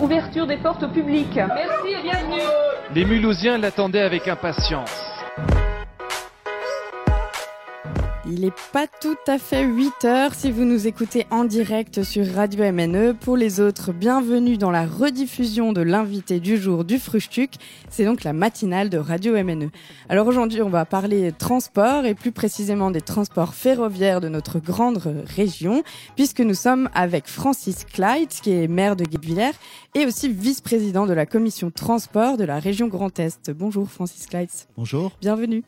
Ouverture des portes au public. Merci et bienvenue. Les Mulhousiens l'attendaient avec impatience. Il n'est pas tout à fait 8 heures si vous nous écoutez en direct sur Radio MNE. Pour les autres, bienvenue dans la rediffusion de l'invité du jour du Frustuc. C'est donc la matinale de Radio MNE. Alors aujourd'hui, on va parler transport et plus précisément des transports ferroviaires de notre grande région, puisque nous sommes avec Francis Clyde, qui est maire de Guebwiller et aussi vice-président de la commission transport de la région Grand Est. Bonjour Francis Clyde. Bonjour. Bienvenue.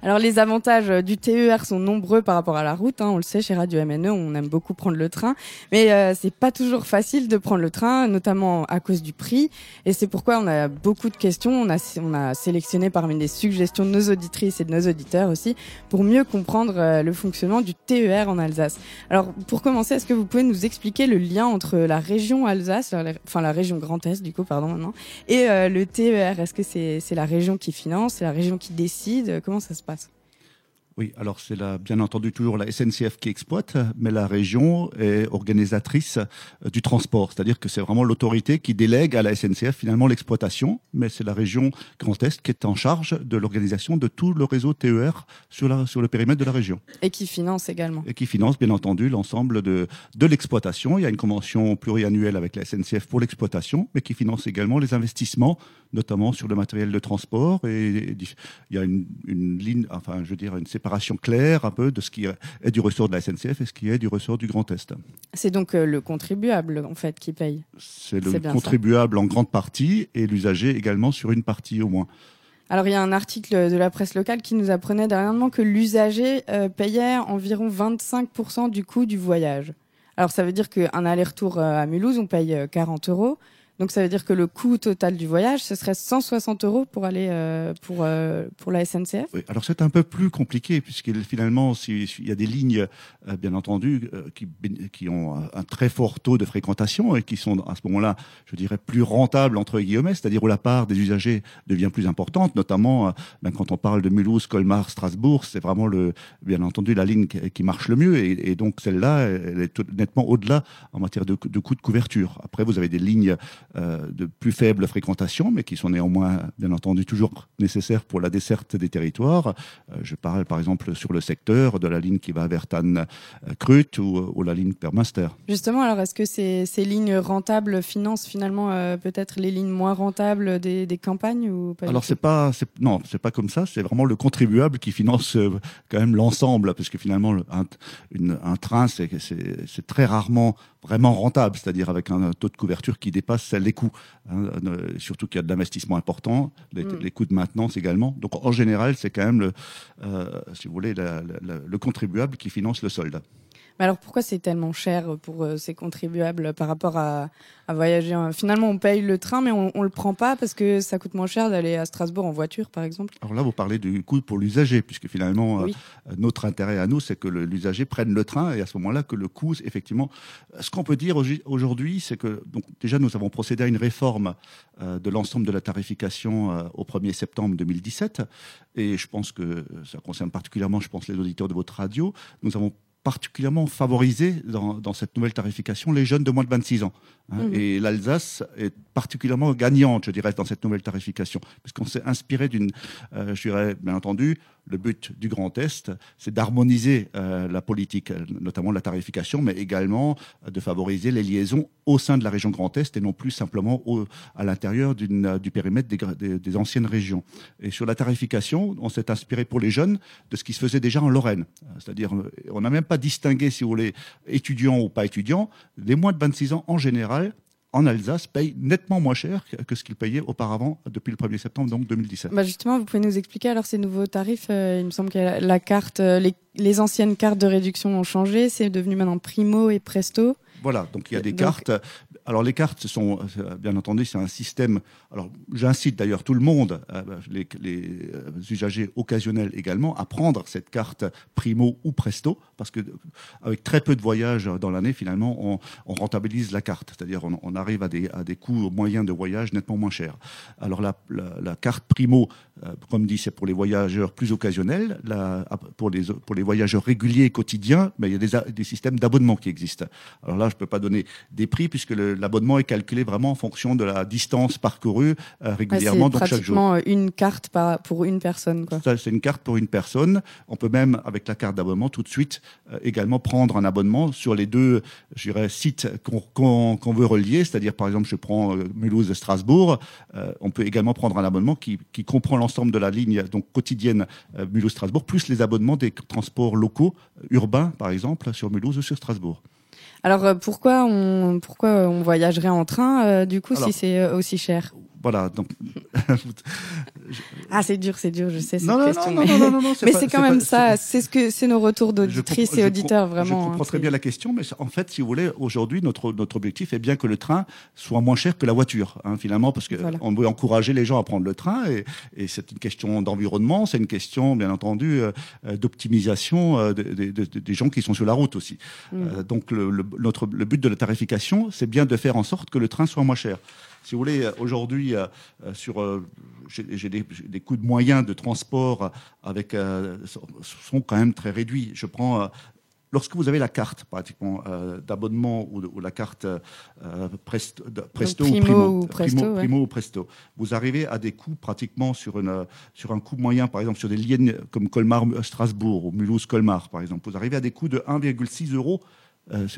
Alors les avantages euh, du TER sont nombreux par rapport à la route. Hein, on le sait chez Radio MNE, on aime beaucoup prendre le train, mais euh, c'est pas toujours facile de prendre le train, notamment à cause du prix. Et c'est pourquoi on a beaucoup de questions. On a on a sélectionné parmi les suggestions de nos auditrices et de nos auditeurs aussi pour mieux comprendre euh, le fonctionnement du TER en Alsace. Alors pour commencer, est-ce que vous pouvez nous expliquer le lien entre la région Alsace, enfin la région Grand Est du coup, pardon maintenant, et le TER Est-ce que c'est c'est la région qui finance, c'est la région qui décide? Comment ça se passe oui, alors c'est bien entendu toujours la SNCF qui exploite, mais la région est organisatrice euh, du transport, c'est-à-dire que c'est vraiment l'autorité qui délègue à la SNCF finalement l'exploitation, mais c'est la région Grand Est qui est en charge de l'organisation de tout le réseau TER sur, la, sur le périmètre de la région. Et qui finance également. Et qui finance bien entendu l'ensemble de, de l'exploitation. Il y a une convention pluriannuelle avec la SNCF pour l'exploitation, mais qui finance également les investissements, notamment sur le matériel de transport. Et, il y a une, une ligne, enfin je veux dire une séparation claire un peu de ce qui est du ressort de la SNCF et ce qui est du ressort du Grand Est. C'est donc euh, le contribuable en fait qui paye. C'est le contribuable en grande partie et l'usager également sur une partie au moins. Alors il y a un article de la presse locale qui nous apprenait dernièrement que l'usager euh, payait environ 25% du coût du voyage. Alors ça veut dire qu'un aller-retour euh, à Mulhouse, on paye 40 euros. Donc ça veut dire que le coût total du voyage, ce serait 160 euros pour aller euh, pour euh, pour la SNCF. Alors c'est un peu plus compliqué puisque finalement, s'il y a des lignes, euh, bien entendu, qui qui ont un très fort taux de fréquentation et qui sont à ce moment-là, je dirais, plus rentables entre guillemets, c'est-à-dire où la part des usagers devient plus importante, notamment ben, quand on parle de Mulhouse, Colmar, Strasbourg, c'est vraiment le bien entendu la ligne qui, marche le mieux et, donc celle-là, elle est nettement au-delà en matière de, de coûts de couverture. Après, vous avez des lignes de plus faible fréquentation, mais qui sont néanmoins, bien entendu, toujours nécessaires pour la desserte des territoires. Euh, je parle par exemple sur le secteur de la ligne qui va vers Tann-Crut ou, la ligne vers Münster. Justement, alors est-ce que ces, ces, lignes rentables financent finalement euh, peut-être les lignes moins rentables des, des campagnes ou pas Alors c'est pas, non, c'est pas comme ça. C'est vraiment le contribuable qui finance quand même l'ensemble, parce que finalement un, une, un train, c'est très rarement vraiment rentable, c'est-à-dire avec un taux de couverture qui dépasse celle les coûts, hein, surtout qu'il y a de l'investissement important, les, mm. les, coûts de maintenance également. Donc en général, c'est quand même, le, euh, si vous voulez, le contribuable qui finance le solde. Mais alors pourquoi c'est tellement cher pour euh, ces contribuables par rapport à, à voyager Finalement, on paye le train, mais on, on le prend pas parce que ça coûte moins cher d'aller à Strasbourg en voiture, par exemple. Alors là, vous parlez du coût pour l'usager, puisque finalement, euh, notre intérêt à nous, c'est que l'usager prenne le train et à ce moment-là que le coût, effectivement, ce qu'on peut dire aujourd'hui, c'est que donc déjà nous avons procédé à une réforme euh, de l'ensemble de la tarification au 1er septembre 2017, et je pense que ça concerne particulièrement, je pense, les auditeurs de votre radio. Nous avons particulièrement favoriser dans, dans, cette nouvelle tarification les jeunes de moins de 26 ans. Hein. Mmh. Et l'Alsace est particulièrement gagnante, je dirais, dans cette nouvelle tarification, puisqu'on s'est inspiré d'une, euh, je dirais, bien entendu, le but du Grand Est, c'est d'harmoniser euh, la politique, notamment la tarification, mais également de favoriser les liaisons au sein de la région Grand Est et non plus simplement à l'intérieur du périmètre des, des, anciennes régions. Et sur la tarification, on s'est inspiré pour les jeunes de ce qui se faisait déjà en Lorraine. C'est-à-dire, on n'a même pas distingué, si vous voulez, étudiants ou pas étudiants. Les moins de 26 ans, en général, en Alsace payent nettement moins cher que ce qu'ils payaient auparavant depuis le 1er septembre donc 2017. Bah justement, vous pouvez nous expliquer alors ces nouveaux tarifs euh, Il me semble que la, carte, euh, les, les, anciennes cartes de réduction ont changé, c'est devenu maintenant Primo et Presto. Voilà, donc il y a des cartes. Alors les cartes, sont euh, bien entendu, c'est un système. Alors j'incite d'ailleurs tout le monde, euh, les, euh, usagers occasionnels également, à prendre cette carte Primo ou Presto, parce que avec très peu de voyages dans l'année, finalement, on, rentabilise la carte, c'est-à-dire on, arrive à des, à coûts moyens de voyage nettement moins chers. Alors la, carte Primo, comme dit, c'est pour les voyageurs plus occasionnels. La, pour les les voyageurs réguliers et quotidiens, mais il y a des, systèmes d'abonnement qui existent. Alors là, je peux pas donner des prix puisque le l'abonnement est calculé vraiment en fonction de la distance parcourue régulièrement, donc chaque jour. une carte pour une personne. c'est une carte pour une personne. On peut même, avec la carte d'abonnement, tout de suite également prendre un abonnement sur les deux, sites qu'on veut relier. C'est-à-dire, par exemple, je prends Mulhouse-Strasbourg. on peut également prendre un abonnement qui, qui comprend l'ensemble de la ligne donc quotidienne Mulhouse-Strasbourg, plus les abonnements des transports locaux urbains, par exemple, sur Mulhouse ou sur Strasbourg. Alors euh, pourquoi on pourquoi on voyagerait en train euh, du coup si c'est euh, aussi cher? Voilà. Donc... ah, c'est dur, c'est dur, je sais cette non, question. Non, mais, non, mais c'est quand même ça. C'est ce que c'est nos retours d'auditrices et auditeurs vraiment. Je comprends hein, très bien la question, mais en fait, si vous voulez, aujourd'hui, notre notre objectif est bien que le train soit moins cher que la voiture, hein, finalement, parce que on veut encourager les gens à prendre le train et, et c'est une question d'environnement, c'est une question, bien entendu, euh, euh, d'optimisation euh, des gens qui sont sur la route aussi. Mm. donc le, notre le but de la tarification, c'est bien de faire en sorte que le train soit moins cher si vous voulez, aujourd'hui, euh, euh, sur, euh, j'ai des, des, coûts de moyens de transport avec sont quand même très réduits. Je prends lorsque vous avez la carte pratiquement d'abonnement ou, la carte Presto, Presto ou Primo, ou Presto, Primo, ou Presto, vous arrivez à des coûts pratiquement sur, une, sur un coût moyen, par exemple sur des lignes comme Colmar-Strasbourg ou Mulhouse-Colmar, par exemple, vous arrivez à des coûts de 1,6 euros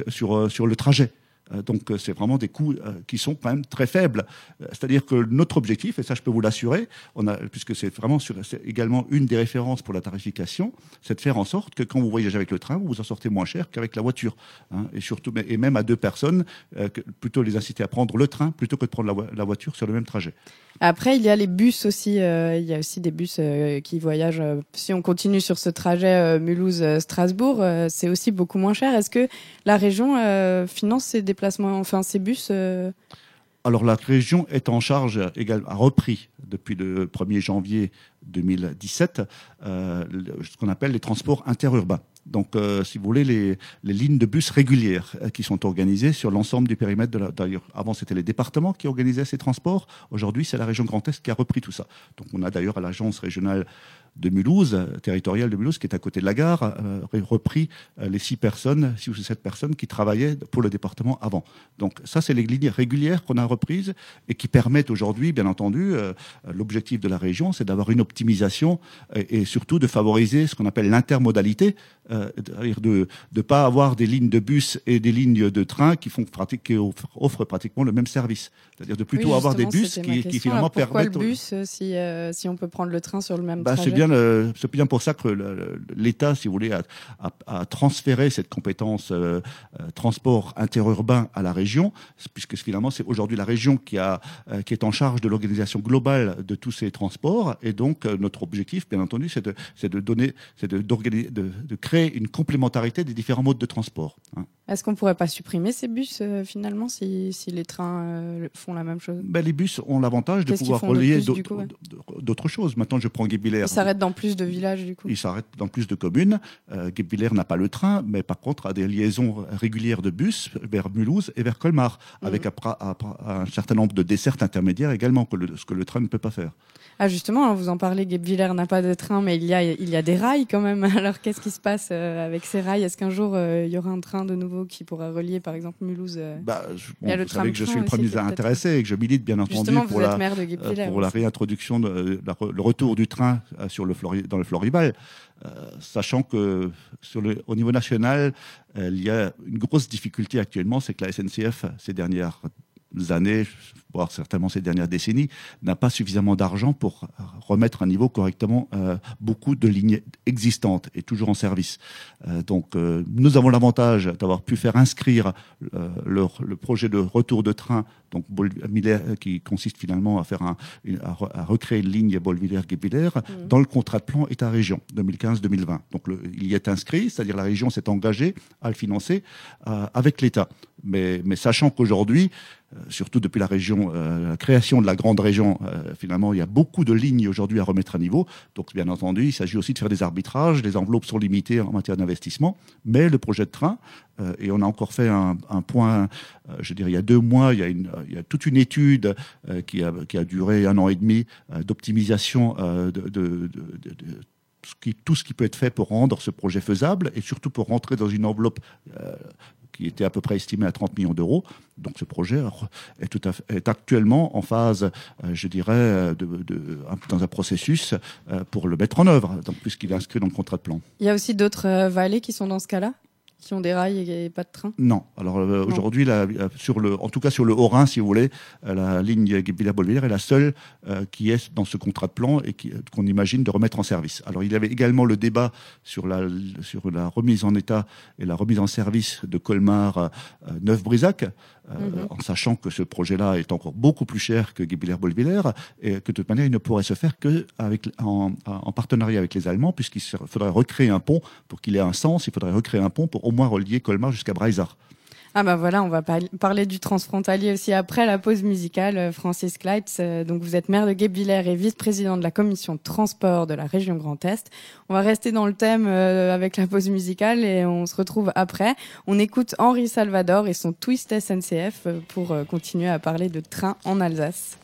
sur, sur le trajet. Euh, donc euh, c'est vraiment des coûts euh, qui sont quand même très faibles. C'est-à-dire que notre objectif, et ça je peux vous l'assurer, puisque c'est vraiment également une des références pour la tarification, c'est de faire en sorte que quand vous voyagez avec le train, vous vous en sortez moins cher qu'avec la voiture. Hein. et surtout, et même à deux personnes, plutôt les inciter à prendre le train plutôt que de prendre la, voiture sur le même trajet. Après, il y a les bus aussi. il y a aussi des bus qui voyagent. si on continue sur ce trajet Mulhouse-Strasbourg, c'est aussi beaucoup moins cher. Est-ce que la région finance ces enfin ces bus euh alors la région est en charge, également, a repris depuis le 1er janvier 2017 euh, ce qu'on appelle les transports interurbains. Donc, euh, si vous voulez, les, lignes de bus régulières qui sont organisées sur l'ensemble du périmètre de la. D'ailleurs, avant, c'était les départements qui organisaient ces transports. Aujourd'hui, c'est la région Grand Est qui a repris tout ça. Donc, on a d'ailleurs à l'agence régionale de Mulhouse, territoriale de Mulhouse, qui est à côté de la gare, euh, repris euh, les six personnes, six ou sept personnes qui travaillaient pour le département avant. Donc ça, c'est les lignes régulières qu'on a reprises et qui permettent aujourd'hui, bien entendu, euh, l'objectif de la région, c'est d'avoir une optimisation et, surtout de favoriser ce qu'on appelle l'intermodalité, c'est-à-dire de ne pas avoir des lignes de bus et des lignes de train qui, font, qui offrent pratiquement le même service. C'est-à-dire de plutôt avoir des bus qui, qui, finalement pourquoi permettent... Pourquoi le bus si, si on peut prendre le train sur le même bah, trajet? C'est bien pour ça que l'État, si vous voulez, a, transféré cette compétence euh, euh, transport interurbain à la région, puisque finalement c'est aujourd'hui la région euh, qui est en charge de l'organisation globale de tous ces transports. Et donc notre objectif, bien entendu, c'est de, créer une complémentarité des différents modes de transport. Hein. Est-ce qu'on pourrait pas supprimer ces bus finalement si, si, les trains font la même chose? Ben, Les bus ont l'avantage de pouvoir relier d'autres choses. Maintenant, je prends Guébillère dans plus de villages du coup Il s'arrête dans plus de communes. Euh, n'a pas le train, mais par contre a des liaisons régulières de bus vers Mulhouse et vers Colmar, mhm. avec un certain nombre de dessertes intermédiaires également, que le, ce que le train ne peut pas faire. Ah justement, vous en parlez, Guebwiller n'a pas de train, mais il y a, il y a des rails quand même. Alors qu'est-ce qui se passe euh, avec ces rails? Est-ce qu'un jour euh, il y aura un train de nouveau qui pourra relier par exemple Mulhouse euh, bah, Vous savez que je suis le premier intéressé et que je milite bien entendu pour, la, pour la réintroduction, de, le retour du train sur le dans le Florival. sachant que sur le, au niveau national, il y a une grosse difficulté actuellement, c'est que la SNCF, ces dernières années, voire certainement ces dernières décennies, n'a pas suffisamment d'argent pour remettre à niveau correctement euh, beaucoup de lignes existantes et toujours en service. Euh, donc euh, nous avons l'avantage d'avoir pu faire inscrire le, le, projet de retour de train donc qui consiste finalement à faire un, à, recréer une ligne Bolvillers-Guebwiller mmh. dans le contrat de plan État-région 2015-2020. Donc le, il y est inscrit, c'est-à-dire la région s'est engagée à le financer avec l'État. Mais, mais sachant qu'aujourd'hui, surtout depuis la région euh, la création de la grande région, euh, finalement, il y a beaucoup de lignes aujourd'hui à remettre à niveau. Donc, bien entendu, il s'agit aussi de faire des arbitrages. Les enveloppes sont limitées en matière d'investissement, mais le projet de train, euh, et on a encore fait un, point, je dirais, il y a deux mois, il y a, toute une étude qui, a, duré un an et demi d'optimisation de tout ce qui peut être fait pour rendre ce projet faisable et surtout pour rentrer dans une enveloppe qui était à peu près estimé à 30 millions d'euros. Donc ce projet est, actuellement en phase, je dirais, dans un processus pour le mettre en œuvre, puisqu'il est inscrit dans le contrat de plan. Il y a aussi d'autres vallées qui sont dans ce cas-là? Qui ont des rails et pas de train Non. Alors euh, aujourd'hui, sur le, en tout cas sur le Haut-Rhin, si vous voulez, euh, la ligne Guebwiller-Bolvillers est la seule euh, qui est dans ce contrat de plan et qu'on imagine de remettre en service. Alors il y avait également le débat sur la, sur la remise en état et la remise en service de Colmar-Neuf-Brisac. Mhm. en sachant que ce projet-là est encore beaucoup plus cher que Guebwiller-Bolvillers et que de toute manière, il ne pourrait se faire que avec, en, en partenariat avec les Allemands, puisqu'il faudrait recréer un pont pour qu'il ait un sens. Il faudrait recréer un pont pour au moins relier Colmar jusqu'à Breisach. Ah bah voilà, on va parler du transfrontalier aussi après la pause musicale. Euh, Francis Kleitz, euh, donc vous êtes maire de Guebwiller et vice-président de la commission transport de la région Grand Est. On va rester dans le thème euh, avec la pause musicale et on se retrouve après. On écoute Henri Salvador et son Twist SNCF pour continuer à parler de train en Alsace.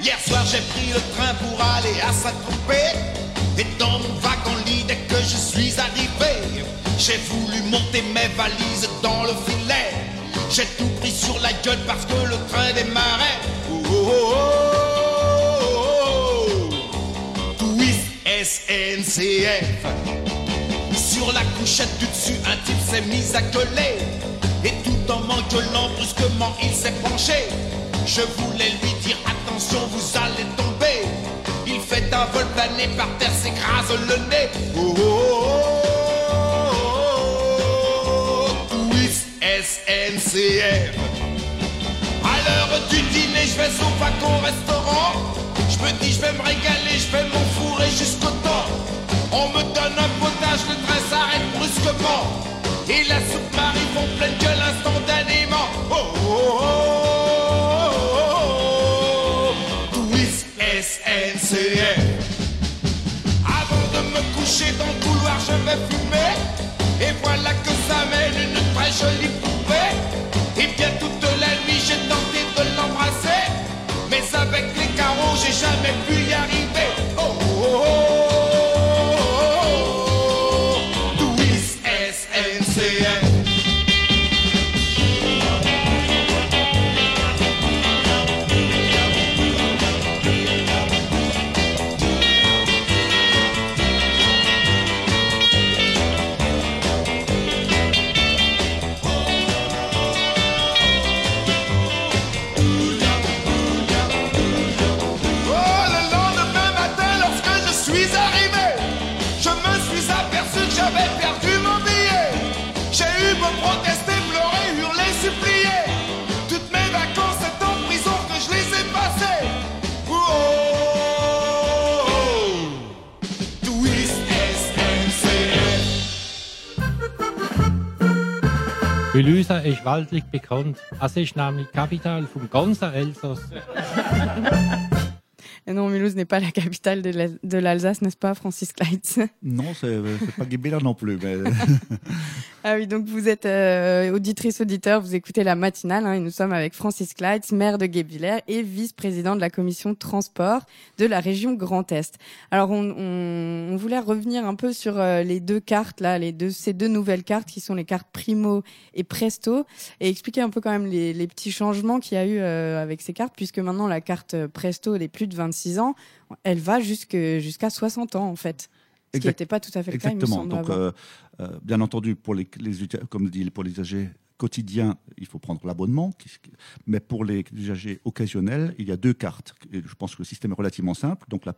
Hier soir j'ai pris le train pour aller à Saint-Tropez monter mes valises dans le filet. J'ai tout pris sur la gueule parce que le train démarrait. Oh, oh, oh, Twist SNCF Sur la couchette du dessus un type s'est mis à gueuler. Et tout en m'engueulant brusquement il s'est penché. Je voulais lui dire attention, vous allez tomber. Il fait un vol plané par terre, s'écrase le nez. Oh, oh, oh, SNCF. À l'heure du dîner, je vais au wagon restaurant. Je me dis, je vais me régaler, je vais m'enfourrer jusqu'au temps. On me donne un potage, le train s'arrête brusquement. Et la soupe m'arrive en pleine gueule instantanément. Oh, oh, oh. Avant de me coucher dans le couloir, je vais fumer. Et voilà que ça mène une très jolie poupée. Et bien toute la nuit, j'ai tenté de l'embrasser. Mais avec les carreaux, j'ai jamais pu y arriver. Oh, oh, oh, oh, Lüsa ist weltlich bekannt. Es ist nämlich Kapital vom ganzen Elsass. Et non, Mulhouse n'est pas la capitale de l'Alsace, n'est-ce pas, Francis Kleitz? Non, c'est pas Guébéla non plus. Mais... ah oui, donc vous êtes euh, auditrice, auditeur, vous écoutez la matinale, hein, et nous sommes avec Francis Kleitz, maire de Guébillère et vice-président de la commission transport de la région Grand Est. Alors, on, on, on voulait revenir un peu sur euh, les deux cartes, là, les deux, ces deux nouvelles cartes qui sont les cartes Primo et Presto, et expliquer un peu quand même les, les petits changements qu'il y a eu euh, avec ces cartes, puisque maintenant la carte Presto des plus de 20 26 ans, elle va jusqu'à 60 ans en fait. Ce qui n'était pas tout à fait le cas. Exactement. Donc, euh, euh, bien entendu, pour les, les, comme dit pour les âgés quotidien, il faut prendre l'abonnement. Mais pour les usagers occasionnels, il y a deux cartes. je pense que le système est relativement simple. Donc la,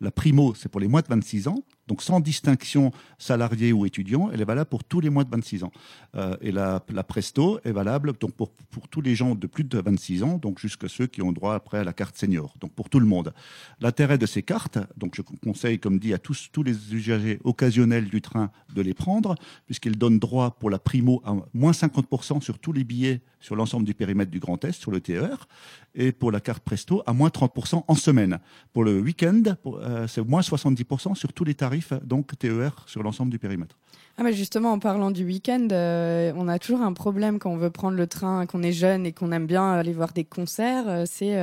la primo, c'est pour les moins de 26 ans. Donc sans distinction salarié ou étudiant, elle est valable pour tous les moins de 26 ans. Euh, et la, presto est valable donc pour, tous les gens de plus de 26 ans, donc jusqu'à ceux qui ont droit après à la carte senior. Donc pour tout le monde. L'intérêt de ces cartes, donc je conseille, comme dit, à tous, tous les usagers occasionnels du train de les prendre, puisqu'ils donnent droit pour la primo à moins 50% sur tous les billets sur l'ensemble du périmètre du Grand Est, sur le TER, et pour la carte Presto, à moins 30% en semaine. Pour le week-end, euh, c'est moins 70% sur tous les tarifs donc TER sur l'ensemble du périmètre. Ah mais justement, en parlant du week-end, euh, on a toujours un problème quand on veut prendre le train, qu'on est jeune et qu'on aime bien aller voir des concerts. Euh, c'est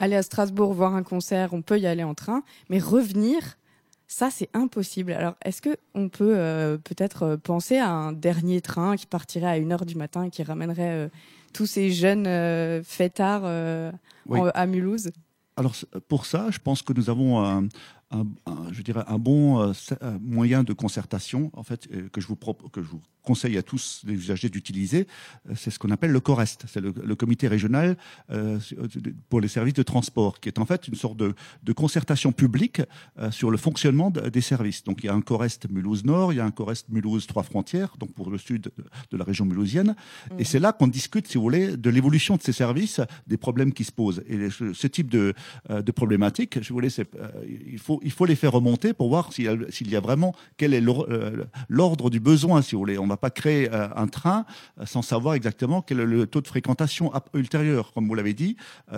aller à Strasbourg voir un concert, on peut y aller en train, mais revenir, Ça, c'est impossible. Alors, est-ce que on peut euh, peut-être euh, penser à un dernier train qui partirait à 1h du matin et qui ramènerait euh, tous ces jeunes euh, fêtards euh, Oui. en- à Mulhouse? Alors pour ça, je pense que nous avons un, un- un- je dirais un bon euh, euh, moyen de concertation, en fait, euh, que je vous que je vous conseille à tous les usagers d'utiliser. Euh, C'est ce qu'on appelle le COREST, c'est le, le comité régional pour les services de transport, qui est en fait une sorte de, de concertation publique sur le fonctionnement de- des services. Donc il y a un COREST Mulhouse Nord, il y a un COREST Mulhouse Trois Frontières, donc pour le sud de, la région mulhousienne. Et c'est là qu'on discute, si vous voulez, de l'évolution de ces services, des problèmes qui se posent. Et les- ce, ce type de, de voulez, c'est, euh, il, faut, il faut les faire remonter pour voir s'il y a, s'il y a vraiment quel est euh, l'ordre du besoin, si vous voulez. On ne va pas créer euh, un train euh, sans savoir exactement quel est le taux de fréquentation ultérieur. Comme vous l'avez dit,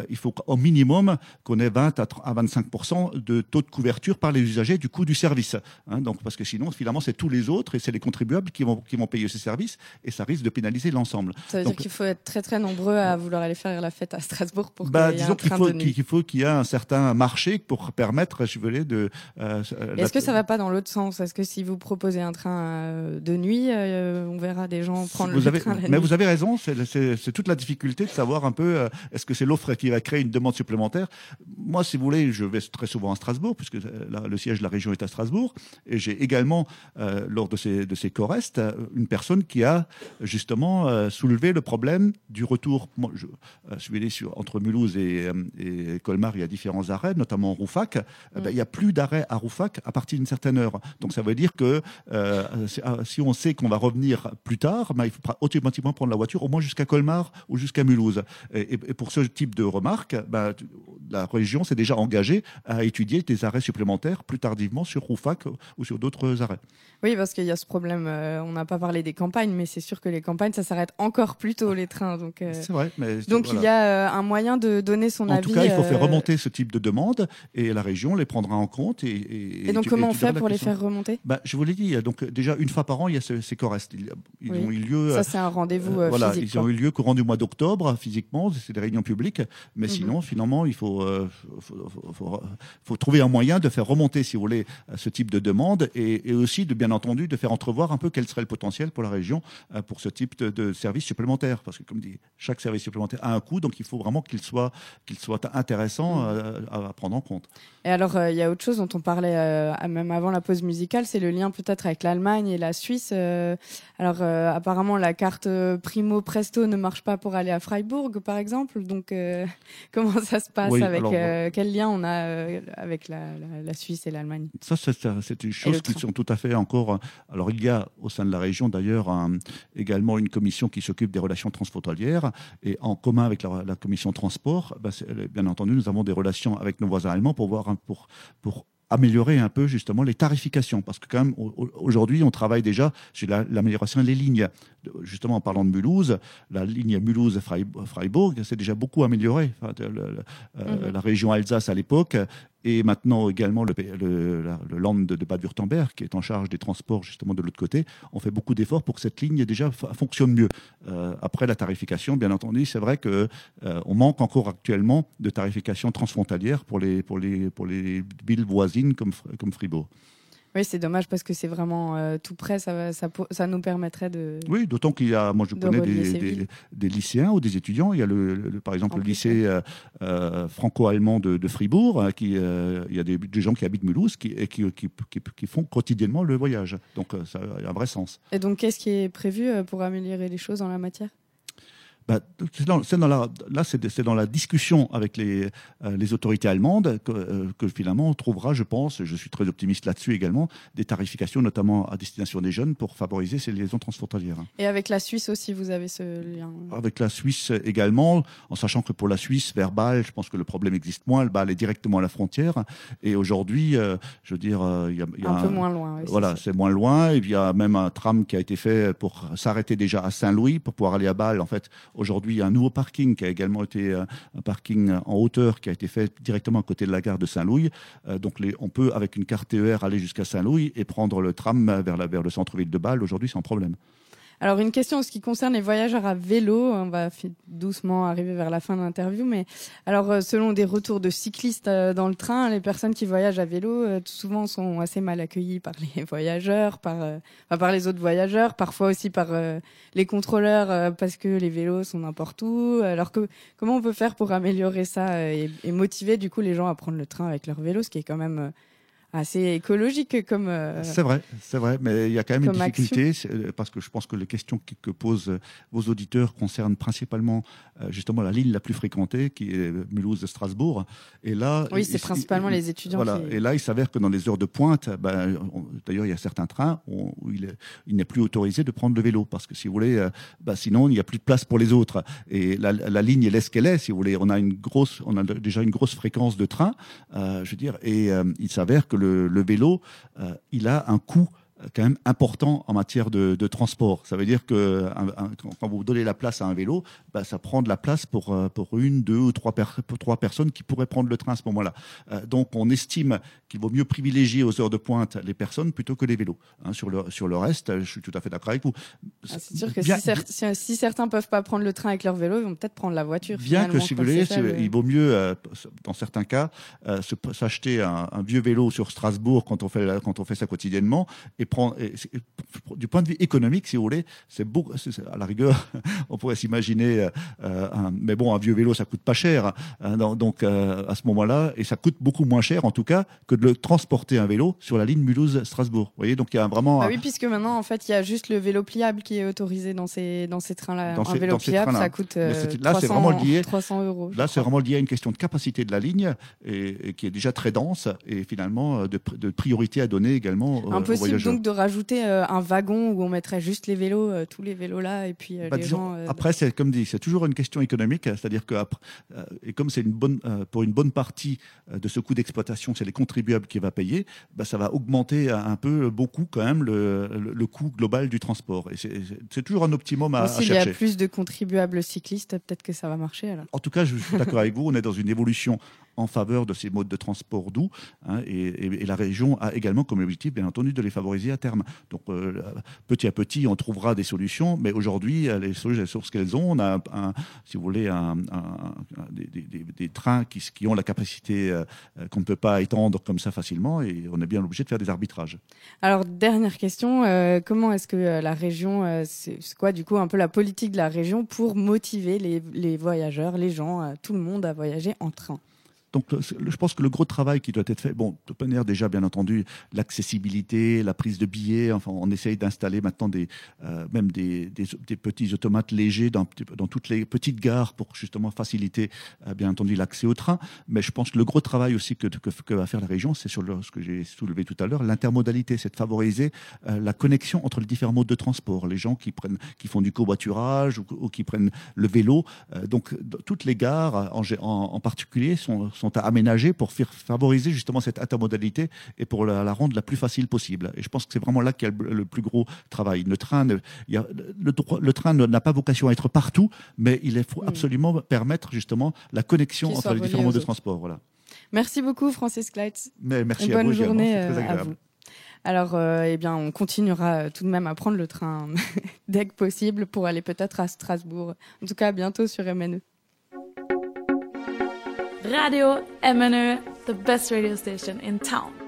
il faut au minimum qu'on ait 20 à, 30 à 25 de taux de couverture par les usagers du coût du service. Hein, donc, parce que sinon, finalement, c'est tous les autres et c'est les contribuables qui vont, qui vont payer ces services et ça risque de pénaliser l'ensemble. Ça veut Donc- dire qu'il faut être très très nombreux à vouloir aller faire la fête à Strasbourg pour Bah, qu'il y ait disons un qu'il train faut de nuit. qu'il faut qu'il y ait un certain marché pour permettre, je veux dire, de. euh, euh, Est-ce que ça va pas dans l'autre sens? Est-ce que si vous proposez un train euh, de nuit, euh, on verra des gens prendre vous le avez, train la mais nuit? vous avez raison, c'est- toute la difficulté de savoir un peu euh, est-ce que c'est l'offre qui va créer une demande supplémentaire. Moi, si vous voulez, je vais très souvent à Strasbourg, puisque la- le siège de la région est à Strasbourg, et j'ai également, lors de ces, de ces corestes, une personne qui a justement soulevé le problème du retour. Moi, je, suis allé sur, entre Mulhouse et, et Colmar, il y a différents arrêts, notamment Roufac. Eh ben, il n'y a plus d'arrêt à Roufac à partir d'une certaine heure. Donc ça veut dire que euh, si- euh, si on sait qu'on va revenir plus tard, ben, il faut pra- automatiquement prendre la voiture au moins jusqu'à Colmar ou jusqu'à Mulhouse. Et, pour ce type de remarques, ben, la région s'est déjà engagée à étudier des arrêts supplémentaires plus tardivement sur Roufac ou sur d'autres arrêts. Oui, parce qu'il y a ce problème. euh, on n'a pas parlé des campagnes, mais c'est sûr que les campagnes, ça s'arrête encore plus tôt les trains. Donc, euh, C'est vrai. Mais donc voilà. il y a un moyen de donner son En avis. tout cas, il faut faire remonter ce type de demande et la région les prendra en compte. Et, et, Et donc tu- comment on tu verras fait pour les faire remonter? Bah, Je vous l'ai dit, donc déjà une fois par an, il y a ces, ces. Ils, ils Oui. ont eu lieu. Ça, c'est un rendez-vous Euh, euh, voilà, physique. ils ont eu lieu courant du mois d'octobre, physiquement, c'est des réunions publiques. Mais Mhm. sinon, finalement, il faut, euh, faut, faut- faut- faut trouver un moyen de faire remonter, si vous voulez, ce type de demande et, et aussi, de, bien entendu, de faire entrevoir un peu quel serait le potentiel pour la région euh, pour ce type de, de service supplémentaire. Parce que, comme dit, chaque service supplémentaire a un coût, donc il faut vraiment qu'il soit, qu'il soit intéressant Mhm. euh, à, à prendre en compte. Et alors, euh, il y a autre chose dont on parlait euh, même avant la pause musicale, c'est le lien peut-être avec l'Allemagne et la Suisse. euh, alors, euh, apparemment, la carte Primo Presto ne marche pas pour aller à Freiburg, par exemple. Donc, comment ça se passe Oui, avec alors, quel lien on a avec la, la- la Suisse et l'Allemagne? Ça, c'est une chose qui train. sont tout à fait encore. Alors, il y a au sein de la région d'ailleurs un- également une commission qui s'occupe des relations transfrontalières et en commun avec la, la commission transport, c'est- bien entendu, nous avons des relations avec nos voisins allemands pour voir un- pour pour améliorer un peu justement les tarifications. Parce que quand même au- au- aujourd'hui on travaille déjà sur la- l'amélioration des lignes. Justement en parlant de Mulhouse la ligne Mulhouse-Freiburg s'est déjà beaucoup améliorée. Enfin, de- le- le- euh, Mhm. la région Alsace à l'époque et maintenant également le, land de, de Bade-Württemberg, qui est en charge des transports justement de l'autre côté, on fait beaucoup d'efforts pour que cette ligne déjà fonctionne mieux. Euh, après la tarification, bien entendu, c'est vrai que euh, manque encore actuellement de tarification transfrontalière pour les pour les pour les villes voisines comme comme Fribourg. Oui, c'est dommage parce que c'est vraiment euh, tout près. Ça, ça, nous permettrait de. Oui, d'autant qu'il y a, moi je De connais des, lycéens ou des étudiants. Il y a le, le- par exemple En le lycée euh, euh, franco-allemand de, de Fribourg. hein, qui, euh, il y a des, des gens qui habitent Mulhouse qui, et qui, qui, qui, font quotidiennement le voyage. Donc ça a un vrai sens. Et donc, qu'est-ce qui est prévu pour améliorer les choses en la matière? Bah, c'est dans, c'est dans la, là, c'est c'est dans la discussion avec les, euh, les autorités allemandes que, euh, que finalement on trouvera, je pense, je suis très optimiste là-dessus également, des tarifications notamment à destination des jeunes pour favoriser ces liaisons transfrontalières. Et avec la Suisse aussi, vous avez ce lien. Avec la Suisse également, en sachant que pour la Suisse, vers Bâle, je pense que le problème existe moins. Le Bâle est directement à la frontière. Et aujourd'hui, euh, je veux dire, il y a, il y a Un peu moins loin. oui, Voilà, c'est moins loin. Et il y a même un tram qui a été fait pour s'arrêter déjà à Saint-Louis pour pouvoir aller à Bâle. En fait, aujourd'hui, il y a un nouveau parking qui a également été euh, un parking en hauteur qui a été fait directement à côté de la gare de Saint-Louis. Euh, donc, on peut, avec une carte TER, aller jusqu'à Saint-Louis et prendre le tram vers le centre-ville de Bâle aujourd'hui sans problème. Alors une question en ce qui concerne les voyageurs à vélo, on va doucement arriver vers la fin de l'interview, mais alors euh, selon des retours de cyclistes euh, dans le train, les personnes qui voyagent à vélo euh, souvent sont assez mal accueillies par les voyageurs, par par les autres voyageurs, parfois aussi par les contrôleurs parce que les vélos sont n'importe où. Alors comment on peut faire pour améliorer ça et, et, motiver du coup les gens à prendre le train avec leur vélo, ce qui est quand même assez écologique comme. Euh, c'est vrai, c'est vrai, mais il y a quand même une difficulté euh, parce que je pense que les questions que, posent euh, vos auditeurs concernent principalement justement la ligne la plus fréquentée qui est Mulhouse-Strasbourg. Et là, oui, c'est principalement les étudiants. Voilà. Et là, il s'avère que dans les heures de pointe, ben, d'ailleurs, il y a certains trains où, il, il n'est plus autorisé de prendre le vélo parce que si vous voulez, ben, sinon il n'y a plus de place pour les autres. Et la, la ligne est ce qu'elle est. Si vous voulez, on a une grosse, on a déjà une grosse fréquence de trains, je veux dire, et il s'avère que le, vélo, euh, il a un coût quand même important en matière de, transport. Ça veut dire que quand vous donnez la place à un vélo, bah, ça prend de la place pour, euh, pour une, deux ou trois, trois personnes qui pourraient prendre le train à ce moment-là. Euh, donc on estime qu'il vaut mieux privilégier aux heures de pointe les personnes plutôt que les vélos. Hein, sur, le, sur le reste, je suis tout à fait d'accord avec vous. Ah, c'est sûr que si, certains ne peuvent pas prendre le train avec leur vélo, ils vont peut-être prendre la voiture. Bien que si vous voulez, il vaut mieux, euh, dans certains cas, s'acheter un, un, vieux vélo sur Strasbourg quand on fait, quand on fait ça quotidiennement et du point de vue économique, si vous voulez, c'est beaucoup. À la rigueur, on pourrait s'imaginer, euh, mais bon, un vieux vélo, ça coûte pas cher. Hein, donc euh, à ce moment-là, et ça coûte beaucoup moins cher, en tout cas, que de le transporter un vélo sur la ligne Mulhouse-Strasbourg. Vous voyez, donc il y a vraiment. Ah oui, puisque maintenant, en fait, il y a juste le vélo pliable qui est autorisé dans ces dans ces trains-là. Un vélo pliable, ça coûte euh, là, 300, vraiment lié, 300 euros. Là, c'est vraiment lié à une question de capacité de la ligne et, qui est déjà très dense et finalement de, de priorité à donner également Impossible aux donc de rajouter euh, un wagon où on mettrait juste les vélos, euh, tous les vélos là, et puis euh, bah, les gens. Après, c'est comme dit, c'est toujours une question économique, c'est-à-dire que et comme c'est une bonne pour une bonne partie de ce coût d'exploitation, c'est les contribuables qui va payer, bah, ça va augmenter un peu beaucoup quand même le, le, coût global du transport. Et c'est toujours un optimum à, chercher. S'il y a plus de contribuables cyclistes, peut-être que ça va marcher alors. En tout cas, je suis d'accord avec vous. On est dans une évolution en faveur de ces modes de transport doux. Hein, et, la région a également comme objectif, bien entendu, de les favoriser à terme. Donc, euh, petit à petit, on trouvera des solutions. Mais aujourd'hui, les solutions ce qu'elles ont, on a, si vous voulez, des, trains qui, ont la capacité euh, qu'on ne peut pas étendre comme ça facilement. Et on est bien obligé de faire des arbitrages. Alors, dernière question. Euh, comment est-ce que la région, c'est quoi du coup un peu la politique de la région pour motiver les, les voyageurs, les gens, tout le monde à voyager en train? Donc, je pense que le gros travail qui doit être fait, bon, de manière déjà, bien entendu, l'accessibilité, la prise de billets. Enfin, on essaye d'installer maintenant des, euh, même des, des, petits automates légers dans, dans, toutes les petites gares pour justement faciliter, euh, bien entendu, l'accès au train. Mais je pense que le gros travail aussi que, que, va faire la région, c'est sur le, ce que j'ai soulevé tout à l'heure, l'intermodalité, c'est de favoriser euh, la connexion entre les différents modes de transport. Les gens qui prennent, qui font du covoiturage ou, qui prennent le vélo. donc, toutes les gares, en, en particulier, sont sont à aménager pour favoriser justement cette intermodalité et pour la, rendre la plus facile possible. Et je pense que c'est vraiment là qu'il y a le, plus gros travail. Le train, il y a, le, train n'a pas vocation à être partout, mais il faut mm. absolument permettre justement la connexion entre les différents modes de transport. Voilà. Merci beaucoup, Francis Kleitz. Mais merci à bonne vous journée euh, à vous. Alors, euh, eh bien, on continuera tout de même à prendre le train dès que possible pour aller peut-être à Strasbourg. En tout cas, à bientôt sur MNE. Radio MNU, the best radio station in town.